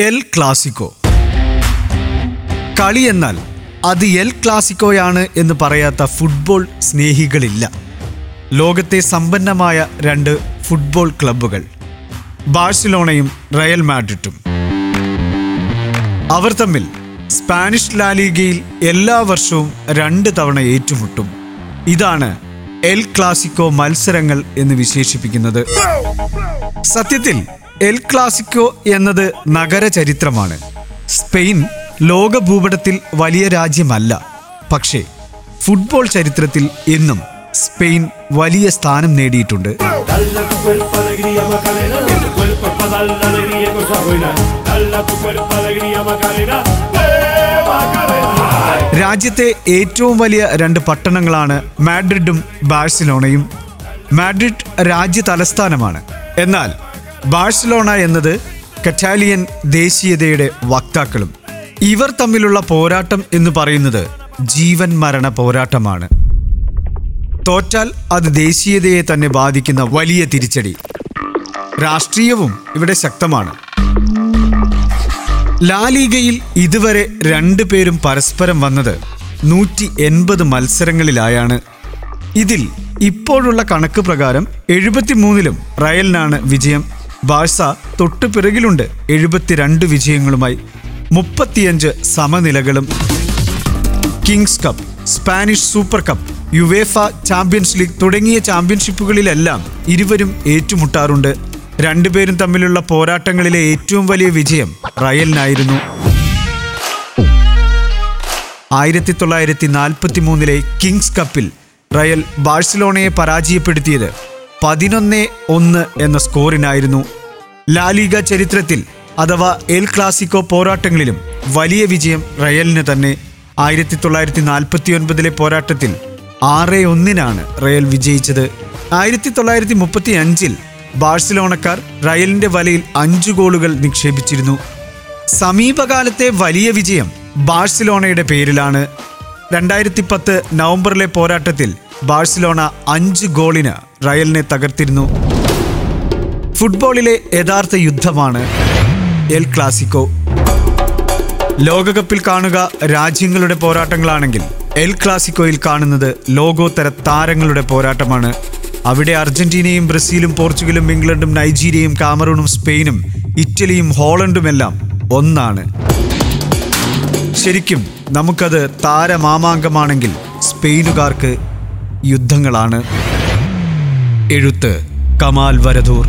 El Clasico കളി എന്നാൽ അത് എൽ ക്ലാസിക്കോയാണ് എന്ന് പറയാത്ത ഫുട്ബോൾ സ്നേഹികളില്ല. ലോകത്തെ സമ്പന്നമായ രണ്ട് ഫുട്ബോൾ ക്ലബ്ബുകൾ ബാഴ്സലോണയും റയൽ മാഡ്രിഡും. അവർ തമ്മിൽ സ്പാനിഷ് ലാലിഗയിൽ എല്ലാ വർഷവും രണ്ട് തവണ ഏറ്റുമുട്ടും. ഇതാണ് എൽ ക്ലാസിക്കോ മത്സരങ്ങൾ എന്ന് വിശേഷിപ്പിക്കുന്നത്. സത്യത്തിൽ എൽ ക്ലാസിക്കോ എന്നത് നഗര ചരിത്രമാണ് സ്പെയിൻ ലോക ഭൂപടത്തിൽ വലിയ രാജ്യമല്ല. പക്ഷേ ഫുട്ബോൾ ചരിത്രത്തിൽ എന്നും സ്പെയിൻ വലിയ സ്ഥാനം നേടിയിട്ടുണ്ട്. രാജ്യത്തെ ഏറ്റവും വലിയ രണ്ട് പട്ടണങ്ങളാണ് മാഡ്രിഡും ബാഴ്സലോണയും. മാഡ്രിഡ് രാജ്യ തലസ്ഥാനമാണ് എന്നാൽ ബാഴ്സലോണ എന്നത് കറ്റാലിയൻ ദേശീയതയുടെ വക്താക്കളും ഇവർ തമ്മിലുള്ള പോരാട്ടം എന്ന് പറയുന്നത് ജീവൻ മരണ പോരാട്ടമാണ്. തോറ്റാൽ അത് ദേശീയതയെ തന്നെ ബാധിക്കുന്ന വലിയ തിരിച്ചടി. രാഷ്ട്രീയവും ഇവിടെ ശക്തമാണ്. ലാലീഗയിൽ ഇതുവരെ രണ്ടു പേരും പരസ്പരം വന്നത് നൂറ്റി എൺപത് മത്സരങ്ങളിലായാണ്. ഇതിൽ ഇപ്പോഴുള്ള കണക്ക് പ്രകാരം എഴുപത്തിമൂന്നിലും റയലിനാണ് വിജയം. ബാഴ്സ തൊട്ടു പിറകിലുണ്ട് എഴുപത്തിരണ്ട് വിജയങ്ങളുമായി. മുപ്പത്തിയഞ്ച് സമനിലകളും. Kings Cup Spanish Super Cup UEFA Champions League തുടങ്ങിയ ചാമ്പ്യൻഷിപ്പുകളിലെല്ലാം ഇരുവരും ഏറ്റുമുട്ടാറുണ്ട്. രണ്ടുപേരും തമ്മിലുള്ള പോരാട്ടങ്ങളിലെ ഏറ്റവും വലിയ വിജയം റയലിനായിരുന്നു. ആയിരത്തി തൊള്ളായിരത്തി നാൽപ്പത്തി മൂന്നിലെ കിങ്സ് കപ്പിൽ റയൽ ബാഴ്സലോണയെ പരാജയപ്പെടുത്തിയത് പതിനൊന്ന് ഒന്ന് എന്ന സ്കോറിനായിരുന്നു ലാലിഗ ചരിത്രത്തിൽ അഥവാ എൽ ക്ലാസിക്കോ പോരാട്ടങ്ങളിലും വലിയ വിജയം റയലിന് തന്നെ. ആയിരത്തി തൊള്ളായിരത്തി നാൽപ്പത്തി ഒൻപതിലെ പോരാട്ടത്തിൽ ആറ് ഒന്നിനാണ് റയൽ വിജയിച്ചത്. ആയിരത്തി തൊള്ളായിരത്തി മുപ്പത്തി അഞ്ചിൽ ബാഴ്സലോണക്കാർ റയലിന്റെ വലയിൽ അഞ്ചു ഗോളുകൾ നിക്ഷേപിച്ചിരുന്നു. സമീപകാലത്തെ വലിയ വിജയം ബാഴ്സലോണയുടെ പേരിലാണ്. രണ്ടായിരത്തി പത്ത് നവംബറിലെ പോരാട്ടത്തിൽ ബാഴ്സലോണ അഞ്ച് ഗോളിന് റയലിനെ തകർത്തിരുന്നു. ഫുട്ബോളിലെ യഥാർത്ഥ യുദ്ധമാണ് എൽ ക്ലാസിക്കോ. ലോകകപ്പിൽ കാണുക രാജ്യങ്ങളുടെ പോരാട്ടങ്ങളാണെങ്കിൽ എൽ ക്ലാസിക്കോയിൽ കാണുന്നത് ലോകോത്തര താരങ്ങളുടെ പോരാട്ടമാണ്. അവിടെ അർജന്റീനയും ബ്രസീലും പോർച്ചുഗലും ഇംഗ്ലണ്ടും നൈജീരിയയും കാമറൂണും സ്പെയിനും ഇറ്റലിയും ഹോളണ്ടുമെല്ലാം ഒന്നാണ്. ശരിക്കും നമുക്കത് താരമാമാങ്കമാണെങ്കിൽ സ്പെയിനുകാർക്ക് യുദ്ധങ്ങളാണ്. എഴുത്ത് കമാൽ വരദൂർ.